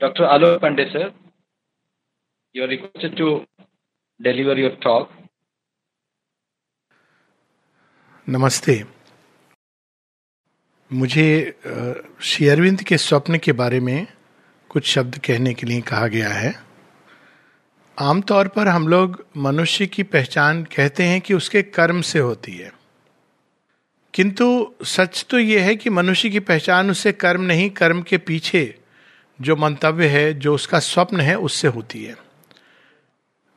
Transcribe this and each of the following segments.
Dr. Alok Pandey, sir, you are requested to deliver your talk. नमस्ते मुझे श्री अरविंद के स्वप्न के बारे में कुछ शब्द कहने के लिए कहा गया है आमतौर पर हम लोग मनुष्य की पहचान कहते हैं कि उसके कर्म से होती है किंतु सच तो यह है कि मनुष्य की पहचान उससे कर्म नहीं कर्म के पीछे जो मंतव्य है, जो उसका स्वप्न है, उससे होती है।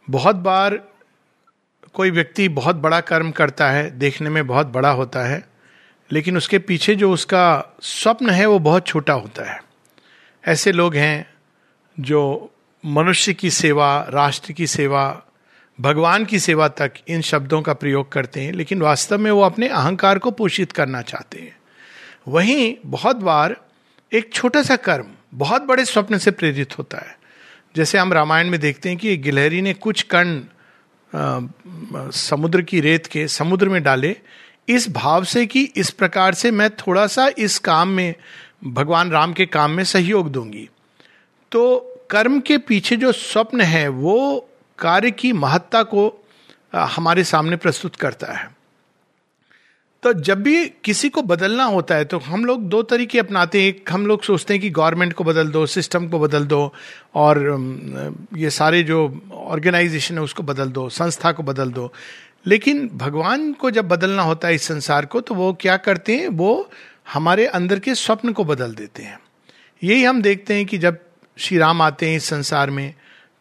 बहुत बार कोई व्यक्ति बहुत बड़ा कर्म करता है, देखने में बहुत बड़ा होता है, लेकिन उसके पीछे जो उसका स्वप्न है, वो बहुत छोटा होता है। ऐसे लोग हैं जो मनुष्य की सेवा, राष्ट्र की सेवा, भगवान की सेवा तक इन शब्दों का प्रयोग करते हैं, लेकिन वास्तव में वो अपने अहंकार को पोषित करना चाहते हैं। वहीं बहुत बार एक छोटा सा कर्म बहुत बड़े स्वप्न से प्रेरित होता है। जैसे हम रामायण में देखते हैं कि गिलहरी ने कुछ कण समुद्र की रेत के समुद्र में डाले। इस भाव से कि इस प्रकार से मैं थोड़ा सा इस काम में, भगवान राम के काम में सहयोग दूँगी। तो कर्म के पीछे जो स्वप्न है, वो कार्य की महत्ता को हमारे सामने प्रस्तुत करता है। तो जब भी किसी को बदलना होता है तो हम लोग दो तरीके अपनाते हैं। हम लोग सोचते हैं कि गवर्नमेंट को बदल दो सिस्टम को बदल दो, और ये सारे जो ऑर्गेनाइजेशन है, उसको बदल दो, संस्था को बदल दो। लेकिन भगवान को जब बदलना होता है इस संसार को तो वो क्या करते हैं? वो हमारे अंदर के स्वप्न को बदल देते हैं। यही हम देखते हैं कि जब श्री राम आते हैं इस संसार में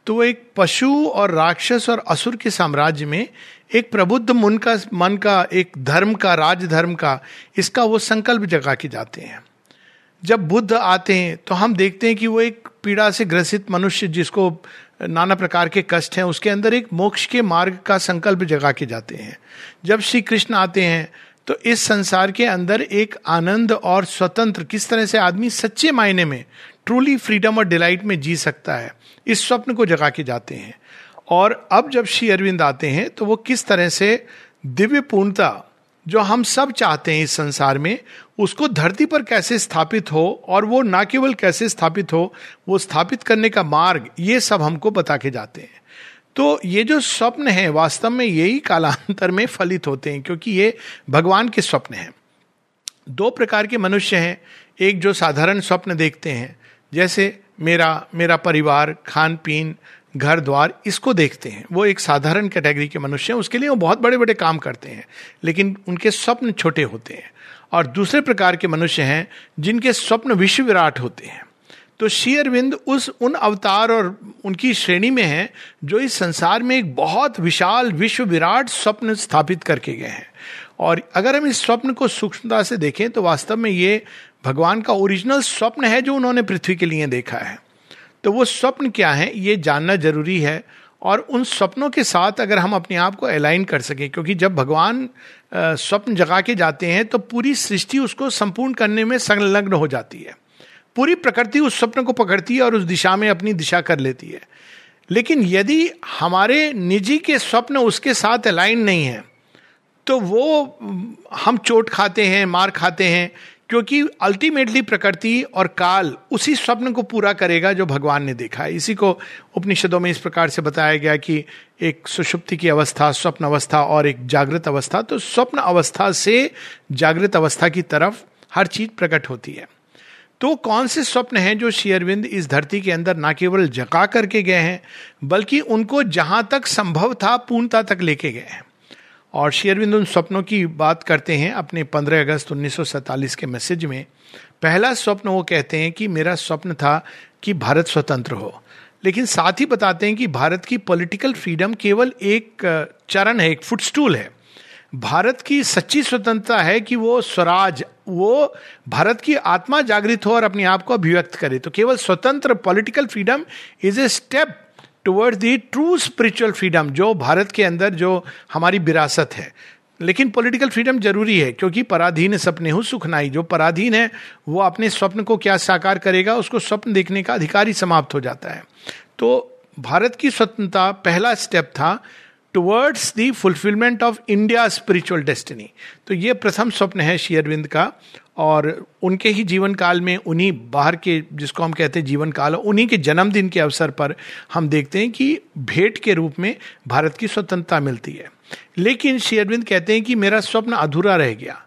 तो एक पशु और राक्षस और असुर के साम्राज्य में एक प्रबुद्ध मन का मन का, एक धर्म का राज धर्म का, इसका वो संकल्प जगा के जाते हैं। जब बुद्ध आते हैं तो हम देखते हैं कि वो एक पीड़ा से ग्रसित मनुष्य जिसको नाना प्रकार के कष्ट हैं, उसके अंदर एक मोक्ष के मार्ग का संकल्प जगा के जाते हैं। जब श्री कृष्ण आते हैं तो इस संसार के अंदर एक आनंद और स्वतंत्र, किस तरह से आदमी सच्चे मायने में ट्रूली फ्रीडम और डिलाइट में जी सकता है, इस स्वप्न को जगा के जाते हैं। और अब जब श्री अरविंद आते हैं तो वो किस तरह से दिव्य पूर्णता जो हम सब चाहते हैं इस संसार में, उसको धरती पर कैसे स्थापित हो और वो ना केवल कैसे स्थापित हो, वो स्थापित करने का मार्ग, ये सब हमको बता के जाते हैं। तो ये जो स्वप्न है, वास्तव में यही कालांतर में फलित होते हैं, क्योंकि ये भगवान के स्वप्न हैं। दो प्रकार के मनुष्य हैं, एक जो साधारण स्वप्न देखते हैं, जैसे मेरा मेरा परिवार खान पीन घर द्वार इसको देखते हैं। वो एक साधारण कैटेगरी के मनुष्य हैं, उसके लिए वो बहुत बड़े बड़े काम करते हैं, लेकिन उनके स्वप्न छोटे होते हैं। और दूसरे प्रकार के मनुष्य हैं, जिनके स्वप्न विश्व विराट होते हैं। तो शेयरविंद उस उन अवतार और उनकी श्रेणी में है, जो इस संसार में एक बहुत विशाल विश्व विराट स्वप्न स्थापित करके गए हैं। और अगर हम इस स्वप्न को सूक्ष्मता से देखें तो वास्तव में ये भगवान का ओरिजिनल स्वप्न है, जो उन्होंने पृथ्वी के लिए देखा है। तो वो स्वप्न क्या है, ये जानना ज़रूरी है। और उन स्वप्नों के साथ अगर हम अपने आप को अलाइन कर सकें, क्योंकि जब भगवान स्वप्न जगा के जाते हैं तो पूरी सृष्टि उसको संपूर्ण करने में संलग्न हो जाती है। पूरी प्रकृति उस स्वप्न को पकड़ती है और उस दिशा में अपनी दिशा कर लेती है। लेकिन यदि हमारे निजी के स्वप्न उसके साथ अलाइन नहीं है तो वो, हम चोट खाते हैं, मार खाते हैं क्योंकि अल्टीमेटली प्रकृति और काल उसी स्वप्न को पूरा करेगा जो भगवान ने देखा है। इसी को उपनिषदों में इस प्रकार से बताया गया कि एक सुषुप्ति की अवस्था, स्वप्न अवस्था और एक जागृत अवस्था। तो स्वप्न अवस्था से जागृत अवस्था की तरफ़ हर चीज़ प्रकट होती है। तो कौन से स्वप्न हैं जो शेयरविंद इस धरती के अंदर ना केवल जगा करके गए हैं, बल्कि उनको जहाँ तक संभव था पूर्णता तक लेके गए हैं? और शेयरविंद उन स्वप्नों की बात करते हैं अपने 15 अगस्त उन्नीस के मैसेज में। पहला स्वप्न वो कहते हैं कि मेरा स्वप्न था कि भारत स्वतंत्र हो। लेकिन साथ ही बताते हैं कि भारत की पॉलिटिकल फ्रीडम केवल एक चरण है, एक फुटस्टूल है। भारत की सच्ची स्वतंत्रता है कि वो स्वराज, वो भारत की आत्मा जागृत हो और अपने आप को अभिव्यक्त करे। तो केवल स्वतंत्र political freedom is a step towards the true spiritual freedom जो भारत के अंदर जो हमारी विरासत है। लेकिन पॉलिटिकल फ्रीडम ज़रूरी है, क्योंकि पराधीन सपने हो, सुख नाई। जो पराधीन है, वो अपने स्वप्न को क्या साकार करेगा, उसको स्वप्न देखने का अधिकार ही समाप्त हो जाता है। तो भारत की स्वतंत्रता पहला स्टेप था towards the fulfilment of India spiritual destiny तो ये प्रथम स्वप्न है शेयरविंद का। और उनके ही जीवन काल में उन्हीं बाहर के, जिसको हम कहते हैं जीवन काल उन्हीं के जन्मदिन के अवसर पर हम देखते हैं कि भेंट के रूप में भारत की स्वतंत्रता मिलती है। लेकिन श्री अरविंद कहते हैं कि मेरा स्वप्न अधूरा रह गया।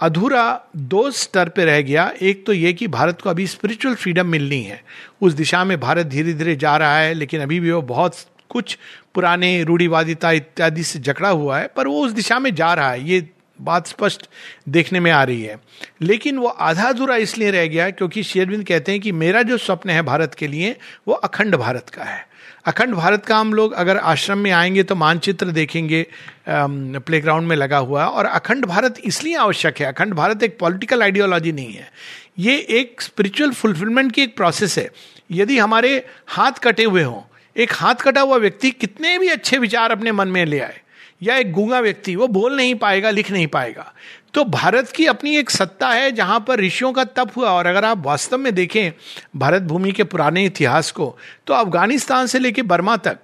अधूरा दो स्तर पे रह गया। एक तो ये कि भारत को अभी स्पिरिचुअल फ्रीडम मिलनी है। उस दिशा में भारत धीरे धीरे जा रहा है, लेकिन अभी भी वो बहुत कुछ पुराने रूढ़िवादिता इत्यादि से जकड़ा हुआ है, पर वो उस दिशा में जा रहा है। ये बात स्पष्ट देखने में आ रही है। लेकिन वो आधा अधूरा इसलिए रह गया क्योंकि शेरविंद कहते हैं कि मेरा जो स्वप्न है भारत के लिए, वो अखंड भारत का है। अखंड भारत का हम लोग अगर आश्रम में आएँगे तो मानचित्र देखेंगे प्ले ग्राउंड में लगा हुआ और अखंड भारत इसलिए आवश्यक है। अखंड भारत एक पॉलिटिकल आइडियोलॉजी नहीं है। ये एक स्पिरिचुअल फुलफिलमेंट की एक प्रोसेस है। यदि हमारे हाथ कटे हुए हों, एक हाथ कटा हुआ व्यक्ति कितने भी अच्छे विचार अपने मन में ले आए या एक गूँगा व्यक्ति, वो बोल नहीं पाएगा, लिख नहीं पाएगा। तो भारत की अपनी एक सत्ता है जहाँ पर ऋषियों का तप हुआ और अगर आप वास्तव में देखें भारत भूमि के पुराने इतिहास को तो अफ़गानिस्तान से लेकर बर्मा तक,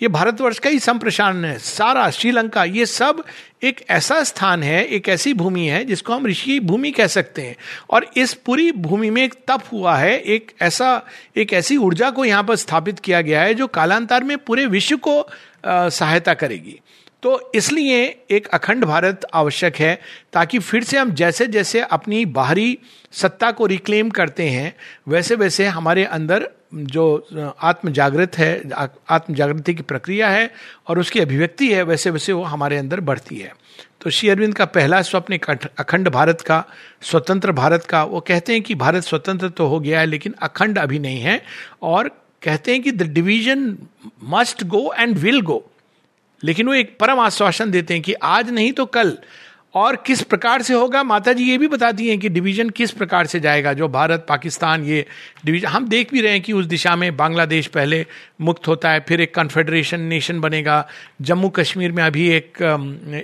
ये भारतवर्ष का ही संप्रसारण है, सारा श्रीलंका, ये सब एक ऐसा स्थान है, एक ऐसी भूमि है जिसको हम ऋषि भूमि कह सकते हैं। और इस पूरी भूमि में एक तप हुआ है, एक ऐसा, एक ऐसी ऊर्जा को यहाँ पर स्थापित किया गया है जो कालांतर में पूरे विश्व को सहायता करेगी। तो इसलिए एक अखंड भारत आवश्यक है ताकि फिर से हम जैसे जैसे अपनी बाहरी सत्ता को रिक्लेम करते हैं, वैसे वैसे हमारे अंदर जो आत्म जागृत है आत्म जागृति की प्रक्रिया है और उसकी अभिव्यक्ति है, वैसे वैसे वो हमारे अंदर बढ़ती है। तो श्री अरविंद का पहला स्वप्न अखंड भारत का, स्वतंत्र भारत का, वो कहते हैं कि भारत स्वतंत्र तो हो गया है लेकिन अखंड अभी नहीं है और कहते हैं कि the division must go and will go लेकिन वो एक परम आश्वासन देते हैं कि आज नहीं तो कल। और किस प्रकार से होगा माता जी ये भी बताती हैं कि डिवीज़न किस प्रकार से जाएगा, जो भारत, पाकिस्तान, ये डिवीज़न, हम देख भी रहे हैं कि उस दिशा में बांग्लादेश पहले मुक्त होता है, फिर एक कन्फेडरेशन नेशन बनेगा, जम्मू कश्मीर में अभी एक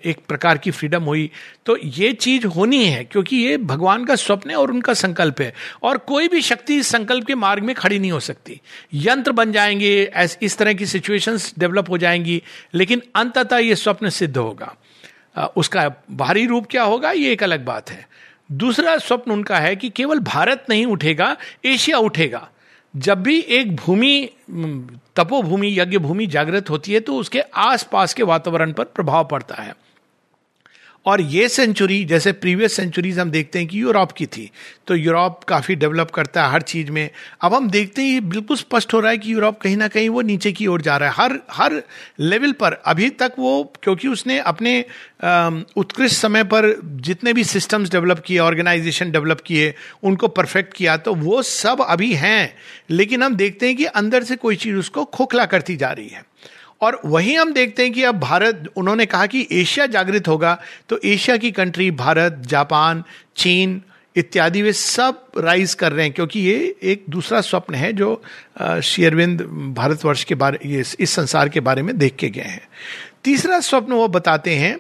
एक प्रकार की फ्रीडम हुई। तो ये चीज़ होनी है, क्योंकि ये भगवान का स्वप्न है और उनका संकल्प है, और कोई भी शक्ति इस संकल्प के मार्ग में खड़ी नहीं हो सकती। यंत्र बन जाएँगे इस तरह की सिचुएशंस डेवलप हो जाएँगी, लेकिन अंततः ये स्वप्न सिद्ध होगा। उसका बाहरी रूप क्या होगा, ये एक अलग बात है। दूसरा स्वप्न उनका है कि केवल भारत नहीं उठेगा, एशिया उठेगा। जब भी एक भूमि तपोभूमि यज्ञ भूमि जागृत होती है तो उसके आसपास के वातावरण पर प्रभाव पड़ता है। और ये सेंचुरी जैसे प्रीवियस सेंचुरीज हम देखते हैं कि यूरोप की थी तो यूरोप काफ़ी डेवलप करता है हर चीज़ में। अब हम देखते हैं बिल्कुल स्पष्ट हो रहा है कि यूरोप कहीं ना कहीं वो नीचे की ओर जा रहा है। हर हर लेवल पर, अभी तक वो, क्योंकि उसने अपने उत्कृष्ट समय पर जितने भी सिस्टम्स डेवलप किए ऑर्गेनाइजेशन डेवलप किए, उनको परफेक्ट किया तो वो सब अभी हैं। लेकिन हम देखते हैं कि अंदर से कोई चीज़ उसको खोखला करती जा रही है। और वहीं हम देखते हैं कि अब भारत, उन्होंने कहा कि एशिया जागृत होगा तो एशिया की कंट्री भारत, जापान, चीन इत्यादि वे सब राइज कर रहे हैं, क्योंकि ये एक दूसरा स्वप्न है जो शेयरविंद भारतवर्ष के बारे, ये इस संसार के बारे में देख के गए हैं। तीसरा स्वप्न वो बताते हैं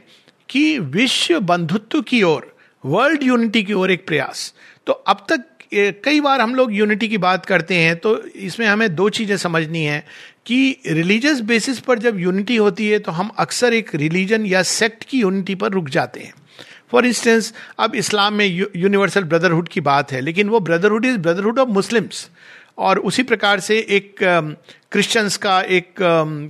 कि विश्व बंधुत्व की ओर वर्ल्ड यूनिटी की ओर एक प्रयास। तो अब तक कई बार हम लोग यूनिटी की बात करते हैं तो इसमें हमें दो चीज़ें समझनी है। कि रिलीजियस बेसिस पर जब यूनिटी होती है तो हम अक्सर एक रिलीजन या सेक्ट की यूनिटी पर रुक जाते हैं। फॉर इंस्टेंस अब इस्लाम में यूनिवर्सल ब्रदरहुड की बात है लेकिन वो brotherhood is brotherhood of Muslims और उसी प्रकार से एक क्रिश्चियंस um, का एक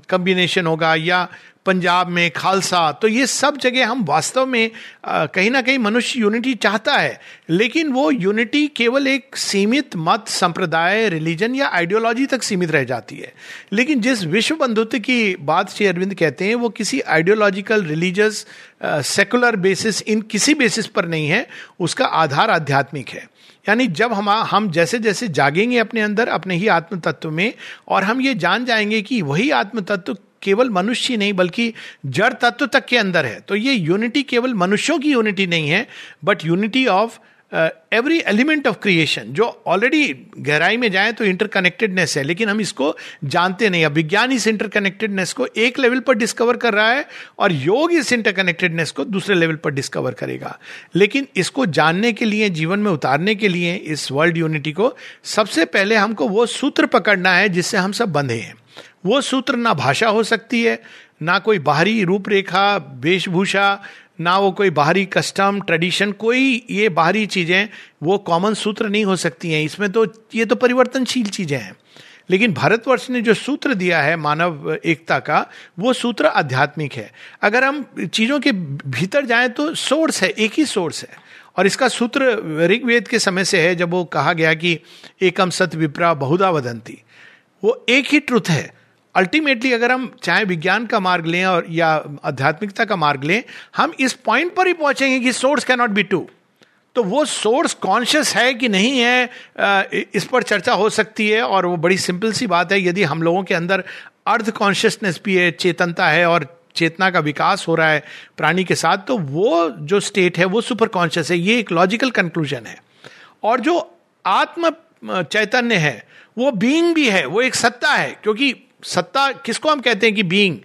कम्बिनेशन um, होगा या पंजाब में, खालसा तो ये सब जगह हम वास्तव में कहीं ना कहीं मनुष्य यूनिटी चाहता है। लेकिन वो यूनिटी केवल एक सीमित मत, संप्रदाय रिलीजन या आइडियोलॉजी तक सीमित रह जाती है। लेकिन जिस विश्व बंधुत्व की बात श्री अरविंद कहते हैं, वो किसी ideological religious secular basis in किसी बेसिस पर नहीं है, उसका आधार आध्यात्मिक है। यानी जब हम हम जैसे जैसे जागेंगे अपने अंदर, अपने ही आत्म तत्व में, और हम ये जान जाएँगे कि वही आत्म तत्व केवल मनुष्य नहीं, बल्कि जड़ तत्व तक के अंदर है। तो ये यूनिटी केवल मनुष्यों की यूनिटी नहीं है but unity of every element of creation जो ऑलरेडी गहराई में जाए तो इंटरकनेक्टेडनेस है, लेकिन हम इसको जानते नहीं। अब विज्ञान इस इंटरकनेक्टेडनेस को एक लेवल पर डिस्कवर कर रहा है, और योग इस इंटरकनेक्टेडनेस को दूसरे लेवल पर डिस्कवर करेगा। लेकिन इसको जानने के लिए, जीवन में उतारने के लिए, इस वर्ल्ड यूनिटी को सबसे पहले हमको वो सूत्र पकड़ना है, जिससे हम सब बंधे हैं। वो सूत्र ना भाषा हो सकती है, ना कोई बाहरी रूपरेखा, वेशभूषा, ना वो कोई बाहरी कस्टम ट्रेडिशन कोई ये बाहरी चीज़ें, वो कॉमन सूत्र नहीं हो सकती हैं। इसमें तो ये तो परिवर्तनशील चीज़ें हैं। लेकिन भारतवर्ष ने जो सूत्र दिया है मानव एकता का, वो सूत्र आध्यात्मिक है। अगर हम चीज़ों के भीतर जाएँ तो सोर्स है, एक ही सोर्स है। और इसका सूत्र ऋग्वेद के समय से है, जब वो कहा गया कि एकम सत विप्रा बहुधा वदंती। वो एक ही ट्रुथ है। अल्टीमेटली अगर हम चाहे विज्ञान का मार्ग लें और या आध्यात्मिकता का मार्ग लें, हम इस पॉइंट पर ही पहुँचेंगे कि सोर्स कैनॉट बी टू तो वो सोर्स कॉन्शियस है कि नहीं है इस पर चर्चा हो सकती है और वो बड़ी सिंपल सी बात है, यदि हम लोगों के अंदर अर्ध कॉन्शियसनेस भी है, चेतनता है और चेतना का विकास हो रहा है प्राणी के साथ तो वो जो स्टेट है, वो सुपर कॉन्शियस है। ये एक लॉजिकल कंक्लूजन है। और जो आत्म चैतन्य है, वो बीइंग भी है, वो एक सत्ता है, क्योंकि सत्ता, किसको हम कहते हैं कि बीइंग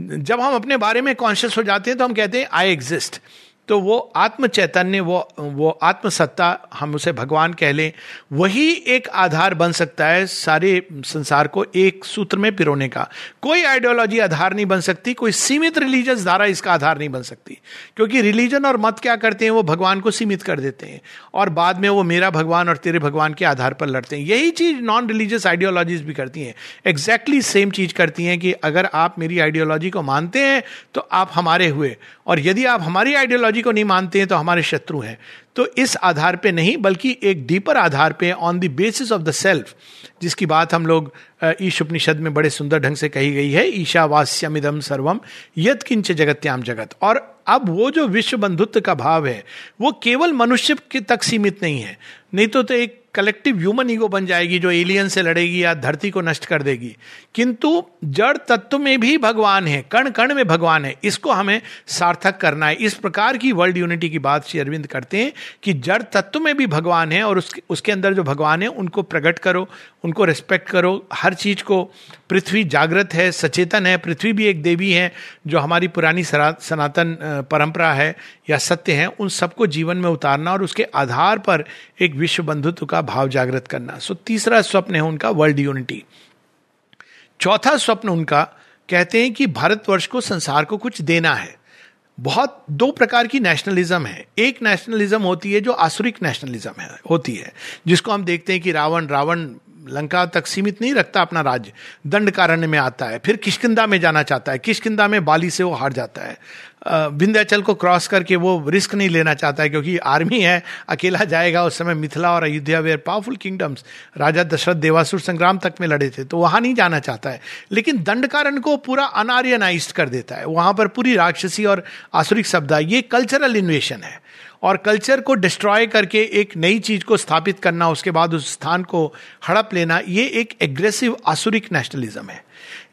जब हम अपने बारे में कॉन्शियस हो जाते हैं तो हम कहते हैं आई एग्जिस्ट तो वो आत्म चैतन्य वो वो आत्मसत्ता हम उसे भगवान कह लें, वही एक आधार बन सकता है सारे संसार को एक सूत्र में पिरोने का। कोई आइडियोलॉजी आधार नहीं बन सकती, कोई सीमित रिलीजियस धारा इसका आधार नहीं बन सकती। क्योंकि रिलीजन और मत क्या करते हैं, वो भगवान को सीमित कर देते हैं। और बाद में वो मेरा भगवान और तेरे भगवान के आधार पर लड़ते हैं। यही चीज़ नॉन रिलीजियस आइडियोलॉजीज भी करती हैं। एग्जैक्टली सेम चीज़ करती हैं कि अगर आप मेरी आइडियोलॉजी को मानते हैं तो आप हमारे हुए। और यदि आप हमारी आइडियोलॉजी को नहीं मानते हैं तो हमारे शत्रु हैं। तो इस आधार पे नहीं बल्कि एक डीपर आधार पे on the basis of the self जिसकी बात हम लोग ईश उपनिषद में बड़े सुंदर ढंग से कही गई है ईशावास्यमिदम सर्वम यद किंच जगत्याम जगत। और अब वो जो विश्व बंधुत्व का भाव है वो केवल मनुष्य के तक सीमित नहीं है। नहीं तो, तो एक कलेक्टिव ह्यूमन ईगो बन जाएगी जो एलियन से लड़ेगी या धरती को नष्ट कर देगी। किंतु जड़ तत्व में भी भगवान है, कण कण में भगवान है। इसको हमें सार्थक करना है। इस प्रकार की वर्ल्ड यूनिटी की बात श्री अरविंद करते हैं कि जड़ तत्व में भी भगवान है और उसके उसके अंदर जो भगवान है, उनको प्रकट करो उनको रिस्पेक्ट करो। हर चीज़ को, पृथ्वी जागृत है, सचेतन है, पृथ्वी भी एक देवी है, जो हमारी पुरानी सनातन परंपरा है या सत्य है, उन सबको जीवन में उतारना और उसके आधार पर एक विश्व बंधुत्व का भाव जागृत करना। सो तीसरा स्वप्न है उनका वर्ल्ड यूनिटी चौथा स्वप्न उनका, कहते हैं कि भारतवर्ष को संसार को कुछ देना है। बहुत, दो प्रकार की नेशनलिज्म है। एक नेशनलिज्म होती है जो आसुरिक नेशनलिज्म है, होती है, जिसको हम देखते हैं कि रावण रावण लंका तक सीमित नहीं रखता अपना राज्य। दंड कारण्य में आता है। फिर किशकिंदा में जाना चाहता है। किशकिंदा में बाली से वो हार जाता है। विंध्याचल को क्रॉस करके वो रिस्क नहीं लेना चाहता है क्योंकि आर्मी है, अकेला जाएगा उस समय मिथिला और अयोध्या वेयर पावरफुल किंगडम्स राजा दशरथ, देवासुर, संग्राम तक में लड़े थे। तो वहाँ नहीं जाना चाहता है। लेकिन दंडकारण को पूरा अनार्यनाइज कर देता है। वहाँ पर पूरी राक्षसी और आसुरिक शब्द ये कल्चरल इन्वेशन है। और कल्चर को डिस्ट्रॉय करके एक नई चीज़ को स्थापित करना, उसके बाद उस स्थान को हड़प लेना, ये एक एग्रेसिव आसुरिक नेशनलिज्म है।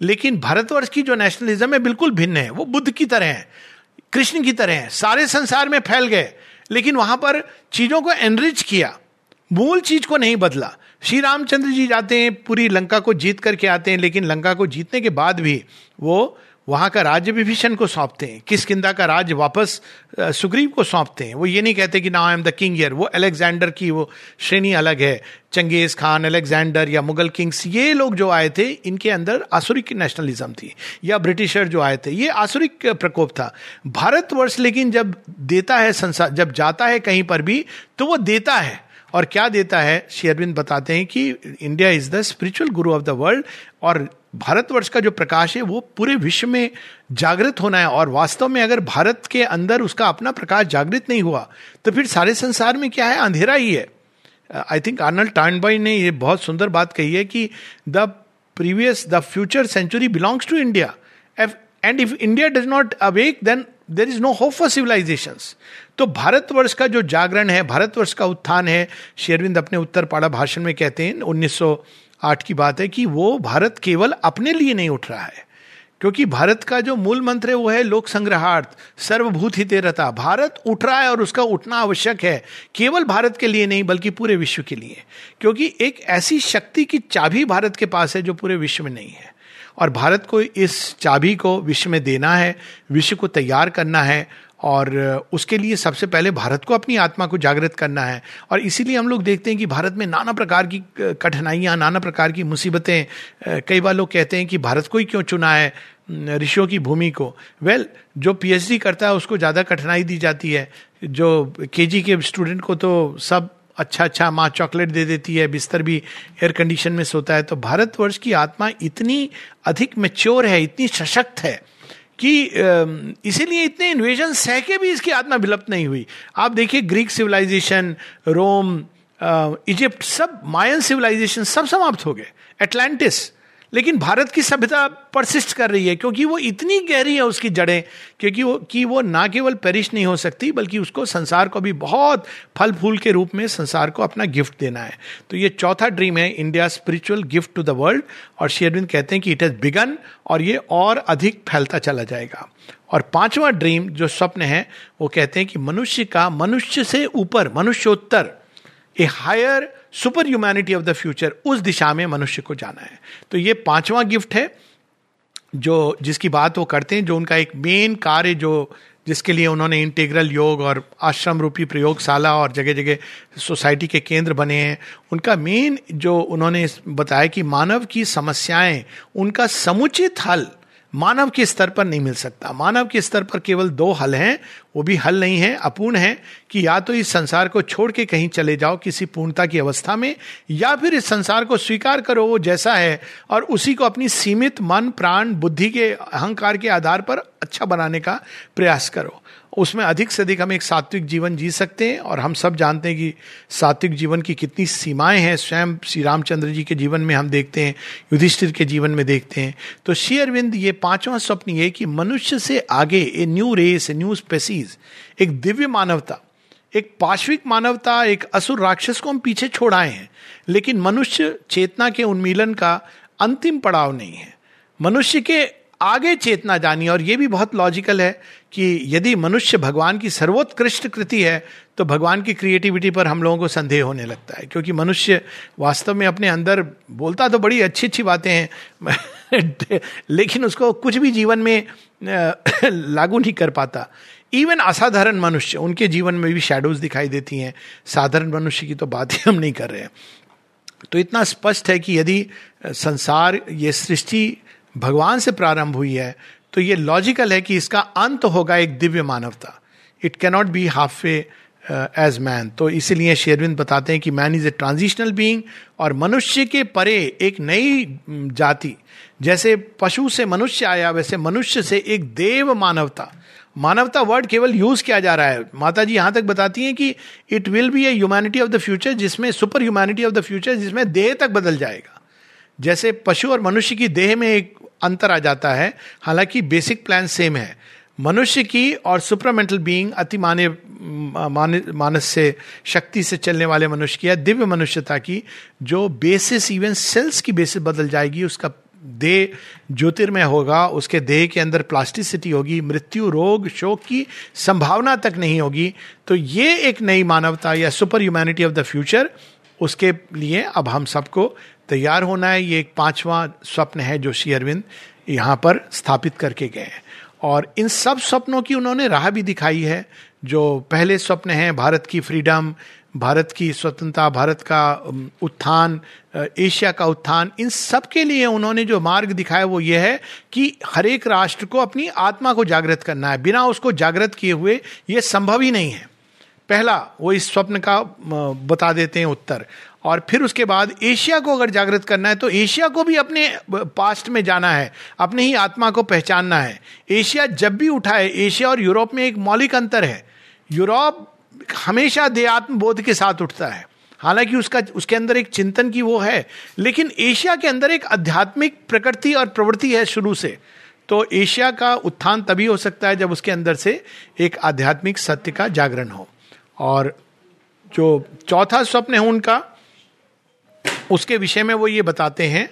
लेकिन भारतवर्ष की जो नेशनलिज्म है बिल्कुल भिन्न है। वो बुद्ध की तरह है, कृष्ण की तरह है, सारे संसार में फैल गए, लेकिन वहाँ पर चीज़ों को एनरिच किया, मूल चीज़ को नहीं बदला। श्री रामचंद्र जी जाते हैं, पूरी लंका को जीत करके आते हैं, लेकिन लंका को जीतने के बाद भी वो वहाँ का राज्य विभीषण को सौंपते हैं। किस किंदा का राज्य वापस सुग्रीव को सौंपते हैं। वो ये नहीं कहते कि ना आई एम द किंग यर वो अलेक्जेंडर की वो श्रेणी अलग है। चंगेज खान, अलेक्जेंडर या मुगल किंग्स, ये लोग जो आए थे, इनके अंदर आसुरिक नेशनलिज्म थी। या ब्रिटिशर जो आए थे, ये आसुरिक प्रकोप था। भारतवर्ष लेकिन जब देता है संसार जब जाता है कहीं पर भी तो वो देता है। और क्या देता है? श्री अरविंद बताते हैं कि India is the spiritual guru of the world और भारतवर्ष का जो प्रकाश है, वो पूरे विश्व में जागृत होना है और वास्तव में अगर भारत के अंदर उसका अपना प्रकाश जागृत नहीं हुआ तो फिर सारे संसार में क्या है? अंधेरा ही है। आई थिंक आर्नल्ड टाइनबॉय ने ये बहुत सुंदर बात कही है कि the previous the future century belongs to India and if India does not awake then there is no hope for civilisation तो भारतवर्ष का जो जागरण है, भारतवर्ष का उत्थान है शेरविंद अपने उत्तर पाड़ा भाषण में कहते हैं 1908 की बात है कि वो भारत केवल अपने लिए नहीं उठ रहा है, क्योंकि भारत का जो मूल मंत्र है वो है लोक संग्रहार्थ सर्वभूत ही तेरता भारत उठ रहा है और उसका उठना आवश्यक है, केवल भारत के लिए नहीं, बल्कि पूरे विश्व के लिए। क्योंकि एक ऐसी शक्ति की चाबी भारत के पास है जो पूरे विश्व में नहीं है। और भारत को इस चाबी को विश्व में देना है, विश्व को तैयार करना है और उसके लिए सबसे पहले भारत को अपनी आत्मा को जागृत करना है। और इसीलिए हम लोग देखते हैं कि भारत में नाना प्रकार की कठिनाइयाँ नाना प्रकार की मुसीबतें कई बार लोग कहते हैं कि भारत को ही क्यों चुना है ऋषियों की भूमि को। वेल well, जो पीएचडी करता है उसको ज़्यादा कठिनाई दी जाती है। जो केजी के स्टूडेंट को तो सब अच्छा अच्छा माँ चॉकलेट दे देती है बिस्तर भी एयर कंडीशन में सोता है। तो भारतवर्ष की आत्मा इतनी अधिक मेच्योर है इतनी सशक्त है कि इसीलिए इतने इन्वेजन सह के भी इसकी आत्मा विलुप्त नहीं हुई। आप देखिए ग्रीक सिविलाइजेशन रोम इजिप्ट सब मायन सिविलाइजेशन सब समाप्त हो गए। एटलांटिस लेकिन भारत की सभ्यता परसिस्ट कर रही है, क्योंकि वो इतनी गहरी है उसकी जड़ें, क्योंकि वो, कि वो ना केवल पेरिश नहीं हो सकती, बल्कि उसको संसार को भी बहुत फल फूल के रूप में संसार को अपना गिफ्ट देना है। तो ये चौथा ड्रीम है India spiritual gift to the world और शेरविंद कहते हैं कि इट हैज़ बिगन और ये और अधिक फैलता चला जाएगा। और पांचवा ड्रीम जो स्वप्न है, वो कहते हैं कि मनुष्य का मनुष्य से ऊपर, मनुष्योत्तर a higher super humanity of the future उस दिशा में मनुष्य को जाना है। तो ये पांचवा गिफ्ट है, जो जिसकी बात वो करते हैं, जो उनका एक मेन कार्य जो जिसके लिए उन्होंने इंटीग्रल योग और आश्रम रूपी प्रयोगशाला और जगह जगह सोसाइटी के केंद्र बने हैं। उनका मेन जो उन्होंने बताया कि मानव की समस्याएँ, उनका समुचित हल मानव के स्तर पर नहीं मिल सकता। मानव के स्तर पर केवल दो हल हैं, वो भी हल नहीं है, अपूर्ण है कि या तो इस संसार को छोड़ के कहीं चले जाओ किसी पूर्णता की अवस्था में, या फिर इस संसार को स्वीकार करो वो जैसा है और उसी को अपनी सीमित मन, प्राण, बुद्धि के अहंकार के आधार पर अच्छा बनाने का प्रयास करो। उसमें अधिक से अधिक हम एक सात्विक जीवन जी सकते हैं और हम सब जानते हैं कि सात्विक जीवन की कितनी सीमाएँ हैं। स्वयं श्री रामचंद्र जी के जीवन में हम देखते हैं, युधिष्ठिर के जीवन में देखते हैं। तो श्री अरविंद, ये पांचवा स्वप्न ये कि मनुष्य से आगे a new race, a new species, एक दिव्य मानवता, एक पाश्विक मानवता, एक असुर राक्षस को हम पीछे छोड़ाए हैं। लेकिन मनुष्य चेतना के उन्मीलन का अंतिम पड़ाव नहीं है। मनुष्य के आगे चेतना जानी, और ये भी बहुत लॉजिकल है कि यदि मनुष्य भगवान की सर्वोत्कृष्ट कृति है तो भगवान की क्रिएटिविटी पर हम लोगों को संदेह होने लगता है। क्योंकि मनुष्य वास्तव में अपने अंदर बोलता तो बड़ी अच्छी अच्छी बातें हैं, लेकिन उसको कुछ भी जीवन में लागू नहीं कर पाता। इवन असाधारण मनुष्य, उनके जीवन में भी शेडोज दिखाई देती हैं। साधारण मनुष्य की तो बात ही हम नहीं कर रहे हैं। तो इतना स्पष्ट है कि यदि संसार, ये सृष्टि भगवान से प्रारंभ हुई है तो ये लॉजिकल है कि इसका अंत होगा एक दिव्य मानवता। It cannot be half way as man तो इसीलिए शेरविंद बताते हैं कि man is a transitional being और मनुष्य के परे एक नई जाति। जैसे पशु से मनुष्य आया, वैसे मनुष्य से एक देव मानवता। मानवता वर्ड केवल यूज़ किया जा रहा है। माता जी यहाँ तक बताती हैं कि it will be a humanity of the future जिसमें super humanity of the future जिसमें देह तक बदल जाएगा। जैसे पशु और मनुष्य की देह में एक अंतर आ जाता है। हालाँकि बेसिक प्लान सेम है। मनुष्य की और सुपरमेंटल बीइंग अति माने मानस से, शक्ति से चलने वाले मनुष्य की या दिव्य मनुष्यता की, जो बेसिस इवन सेल्स की बेसिस बदल जाएगी, उसका देह ज्योतिर्मय होगा, उसके देह के अंदर प्लास्टिसिटी होगी, मृत्यु, रोग, शोक की संभावना तक नहीं होगी। तो ये एक नई मानवता या super humanity of the future उसके लिए अब हम सबको तैयार होना है, ये एक पांचवा स्वप्न है जो श्री अरविंद, यहाँ पर स्थापित करके गए हैं। और इन सब स्वप्नों की उन्होंने राह भी दिखाई है, जो पहले स्वप्न है, भारत की फ्रीडम भारत की स्वतंत्रता, भारत का उत्थान एशिया का उत्थान, इन सब के लिए उन्होंने जो मार्ग दिखाया वो ये है कि हर एक राष्ट्र को अपनी आत्मा को जागृत करना है। बिना उसको जागृत किए हुए ये संभव ही नहीं है। पहला, वो इस स्वप्न का बता देते हैं उत्तर। और फिर उसके बाद एशिया को अगर जागृत करना है तो एशिया को भी अपने पास्ट में जाना है, अपने ही आत्मा को पहचानना है। एशिया जब भी उठाए एशिया और यूरोप में एक मौलिक अंतर है। यूरोप हमेशा देहात्म बोध के साथ उठता है। हालाँकि उसका, उसके अंदर एक चिंतन की वो है, लेकिन एशिया के अंदर एक आध्यात्मिक प्रकृति और प्रवृत्ति है शुरू से। तो एशिया का उत्थान तभी हो सकता है जब उसके अंदर से एक आध्यात्मिक सत्य का जागरण हो। और जो चौथा स्वप्न है उनका उसके विषय में वो ये बताते हैं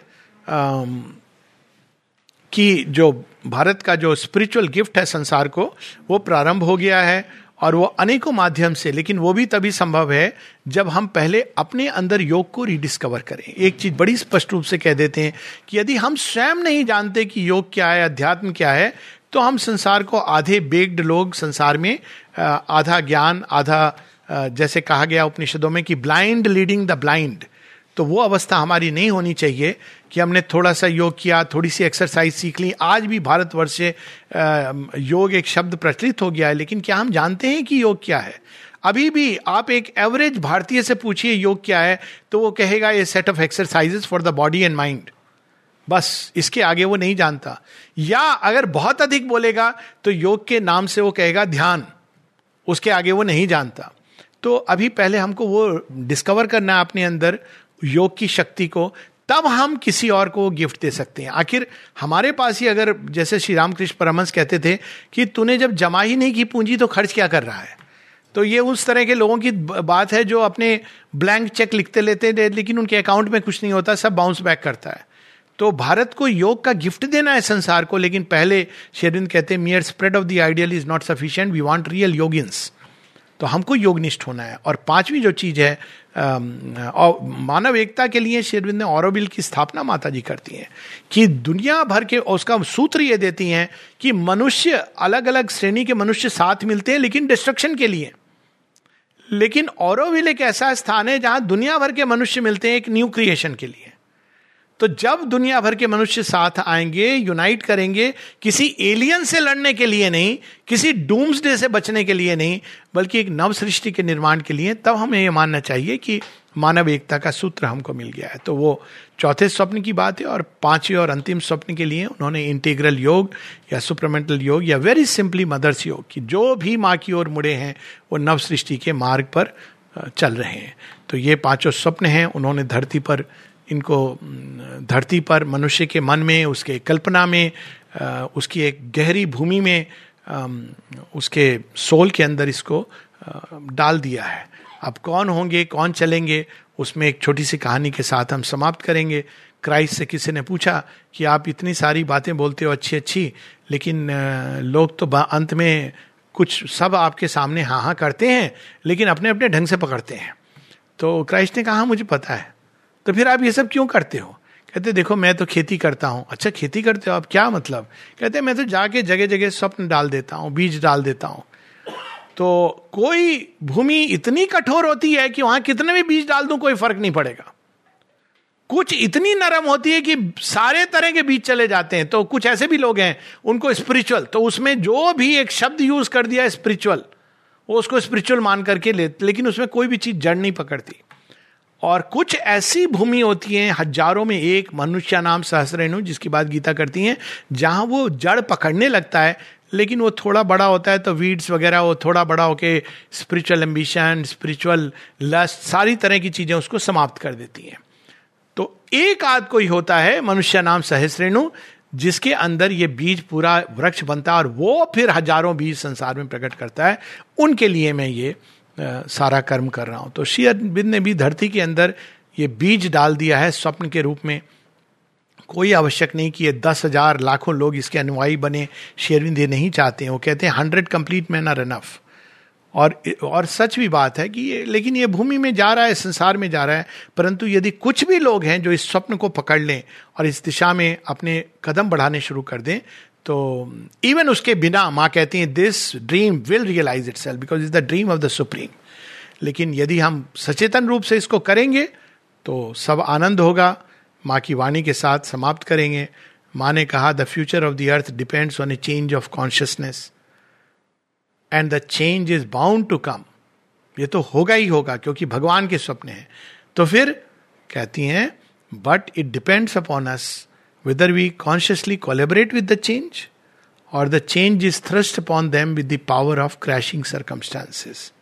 कि जो भारत का जो स्पिरिचुअल गिफ्ट है संसार को, वो प्रारंभ हो गया है और वो अनेकों माध्यम से, लेकिन वो भी तभी संभव है जब हम पहले अपने अंदर योग को रिडिस्कवर करें। एक चीज़ बड़ी स्पष्ट रूप से कह देते हैं कि यदि हम स्वयं नहीं जानते कि योग क्या है, अध्यात्म क्या है तो हम संसार को आधे बेग्ड लोग, संसार में आधा ज्ञान, आधा जैसे कहा गया उपनिषदों में कि ब्लाइंड लीडिंग द ब्लाइंड। तो वो अवस्था हमारी नहीं होनी चाहिए कि हमने थोड़ा सा योग किया, थोड़ी सी एक्सरसाइज सीख ली। आज भी भारतवर्ष से योग एक शब्द प्रचलित हो गया है, लेकिन क्या हम जानते हैं कि योग क्या है? अभी भी आप एक एवरेज भारतीय से पूछिए योग क्या है तो वो कहेगा, ये set of exercises for the body and mind बस, इसके आगे वो नहीं जानता। या अगर बहुत अधिक बोलेगा तो योग के नाम से वो कहेगा, ध्यान. उसके आगे वो नहीं जानता। तो अभी पहले हमको वो डिस्कवर करना है अपने अंदर। योग की शक्ति को, तब हम किसी और को गिफ्ट दे सकते हैं। आखिर हमारे पास ही अगर, जैसे श्री रामकृष्ण परमंश कहते थे कि तूने जब जमा ही नहीं की पूंजी तो खर्च क्या कर रहा है? तो ये उस तरह के लोगों की बात है जो अपने ब्लैंक चेक लिखते लेते हैं, लेकिन उनके अकाउंट में कुछ नहीं होता, सब बाउंस बैक करता है। तो भारत को योग का गिफ्ट देना है संसार को, लेकिन पहले शेरविंद कहते हैं mere spread of the ideal is not sufficient we want real yogins तो हमको योगनिष्ठ होना है। और पांचवी जो चीज़ है और मानव एकता के लिए शेरविंद ने औरबिल की स्थापना माता जी करती हैं कि दुनिया भर के उसका सूत्र ये देती हैं कि मनुष्य अलग अलग श्रेणी के मनुष्य साथ मिलते हैं, लेकिन डिस्ट्रक्शन के लिए। लेकिन औरविल एक ऐसा स्थान है जहाँ दुनिया भर के मनुष्य मिलते हैं एक न्यू क्रिएशन के लिए। तो जब दुनिया भर के मनुष्य साथ आएँगे यूनाइट करेंगे, किसी एलियन से लड़ने के लिए नहीं, किसी डूम्स डे से बचने के लिए नहीं, बल्कि एक नव सृष्टि के निर्माण के लिए, तब हमें यह मानना चाहिए कि मानव एकता का सूत्र हमको मिल गया है। तो वो चौथे स्वप्न की बात है और पाँचवें और अंतिम स्वप्न के लिए उन्होंने इंटीग्रल योग या सुप्रमेंटल योग या वेरी सिंपली मदर्स योग की जो भी माँ की ओर मुड़े हैं, वो नव सृष्टि के मार्ग पर चल रहे हैं। तो ये पाँचों स्वप्न हैं, उन्होंने धरती पर इनको धरती पर मनुष्य के मन में उसके कल्पना में उसकी एक गहरी भूमि में उसके सोल के अंदर इसको डाल दिया है। अब कौन होंगे कौन चलेंगे उसमें एक छोटी सी कहानी के साथ हम समाप्त करेंगे। क्राइस्ट से किसी ने पूछा कि आप इतनी सारी बातें बोलते हो अच्छी अच्छी लेकिन लोग तो अंत में कुछ सब आपके सामने हाँ हाँ करते हैं लेकिन अपने अपने ढंग से पकड़ते हैं। तो क्राइस्ट ने कहा हाँ, मुझे पता है। तो फिर आप ये सब क्यों करते हो? कहते, देखो, मैं तो खेती करता हूँ। अच्छा खेती करते हो? आप क्या मतलब? कहते, मैं तो जाके जगह जगह स्वप्न डाल देता हूँ, बीज डाल देता हूँ। तो कोई भूमि इतनी कठोर होती है कि वहाँ कितने भी बीज डाल दूँ, कोई फ़र्क नहीं पड़ेगा। कुछ इतनी नरम होती है कि सारे तरह के बीज चले जाते हैं। तो कुछ ऐसे भी लोग हैं, उनको स्पिरिचुअल तो उसमें जो भी एक शब्द यूज़ कर दिया स्पिरिचुअल वो उसको स्पिरिचुअल मान करके ले, लेकिन उसमें कोई भी चीज़ जड़ नहीं पकड़ती। और कुछ ऐसी भूमि होती है, हज़ारों में एक मनुष्य नाम सहस्रेणु जिसकी बात गीता करती हैं, जहाँ वो जड़ पकड़ने लगता है, लेकिन वो थोड़ा बड़ा होता है तो वीड्स वगैरह, वो थोड़ा बड़ा होके स्पिरिचुअल एम्बिशन स्पिरिचुअल लस्ट सारी तरह की चीज़ें उसको समाप्त कर देती हैं। तो एक आध कोई होता है, मनुष्य नाम सहस्रेणु जिसके अंदर ये बीज पूरा वृक्ष बनता है और वो फिर हज़ारों बीज संसार में प्रकट करता है। उनके लिए मैं ये सारा कर्म कर रहा हूँ। तो श्री अरविंद ने भी धरती के अंदर ये बीज डाल दिया है स्वप्न के रूप में। कोई आवश्यक नहीं कि ये दस हज़ार लाखों लोग इसके अनुयायी बने। शेरविंद ये नहीं चाहते हैं। वो कहते हैं, hundred complete man are enough और और सच भी बात है कि ये, लेकिन ये भूमि में जा रहा है, संसार में जा रहा है। परंतु यदि कुछ भी लोग हैं जो इस स्वप्न को पकड़ लें और इस दिशा में अपने कदम बढ़ाने शुरू कर दें तो इवन उसके बिना माँ कहती हैं this dream will realise itself because is the dream of the supreme लेकिन यदि हम सचेतन रूप से इसको करेंगे तो सब आनंद होगा। माँ की वाणी के साथ समाप्त करेंगे। माँ ने कहा the future of the earth depends on a change of consciousness and the change is bound to come ये तो होगा ही होगा, क्योंकि भगवान के स्वप्न हैं। तो फिर कहती हैं but it depends upon us whether we consciously collaborate with the change or the change is thrust upon them with the power of crashing circumstances.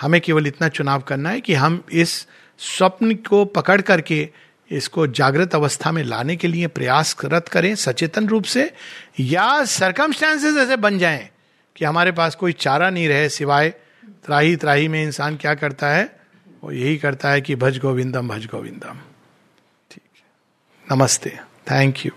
हमें केवल इतना चुनाव करना है कि हम इस स्वप्न को पकड़ करके इसको जागृत अवस्था में लाने के लिए प्रयासरत करें सचेतन रूप से या सरकमस्टांसेस ऐसे बन जाएँ कि हमारे पास कोई चारा नहीं रहे सिवाय त्राही त्राही में इंसान क्या करता है? वो यही करता है कि भज गोविंदम भज गोविंदम। ठीक नमस्ते। Thank you.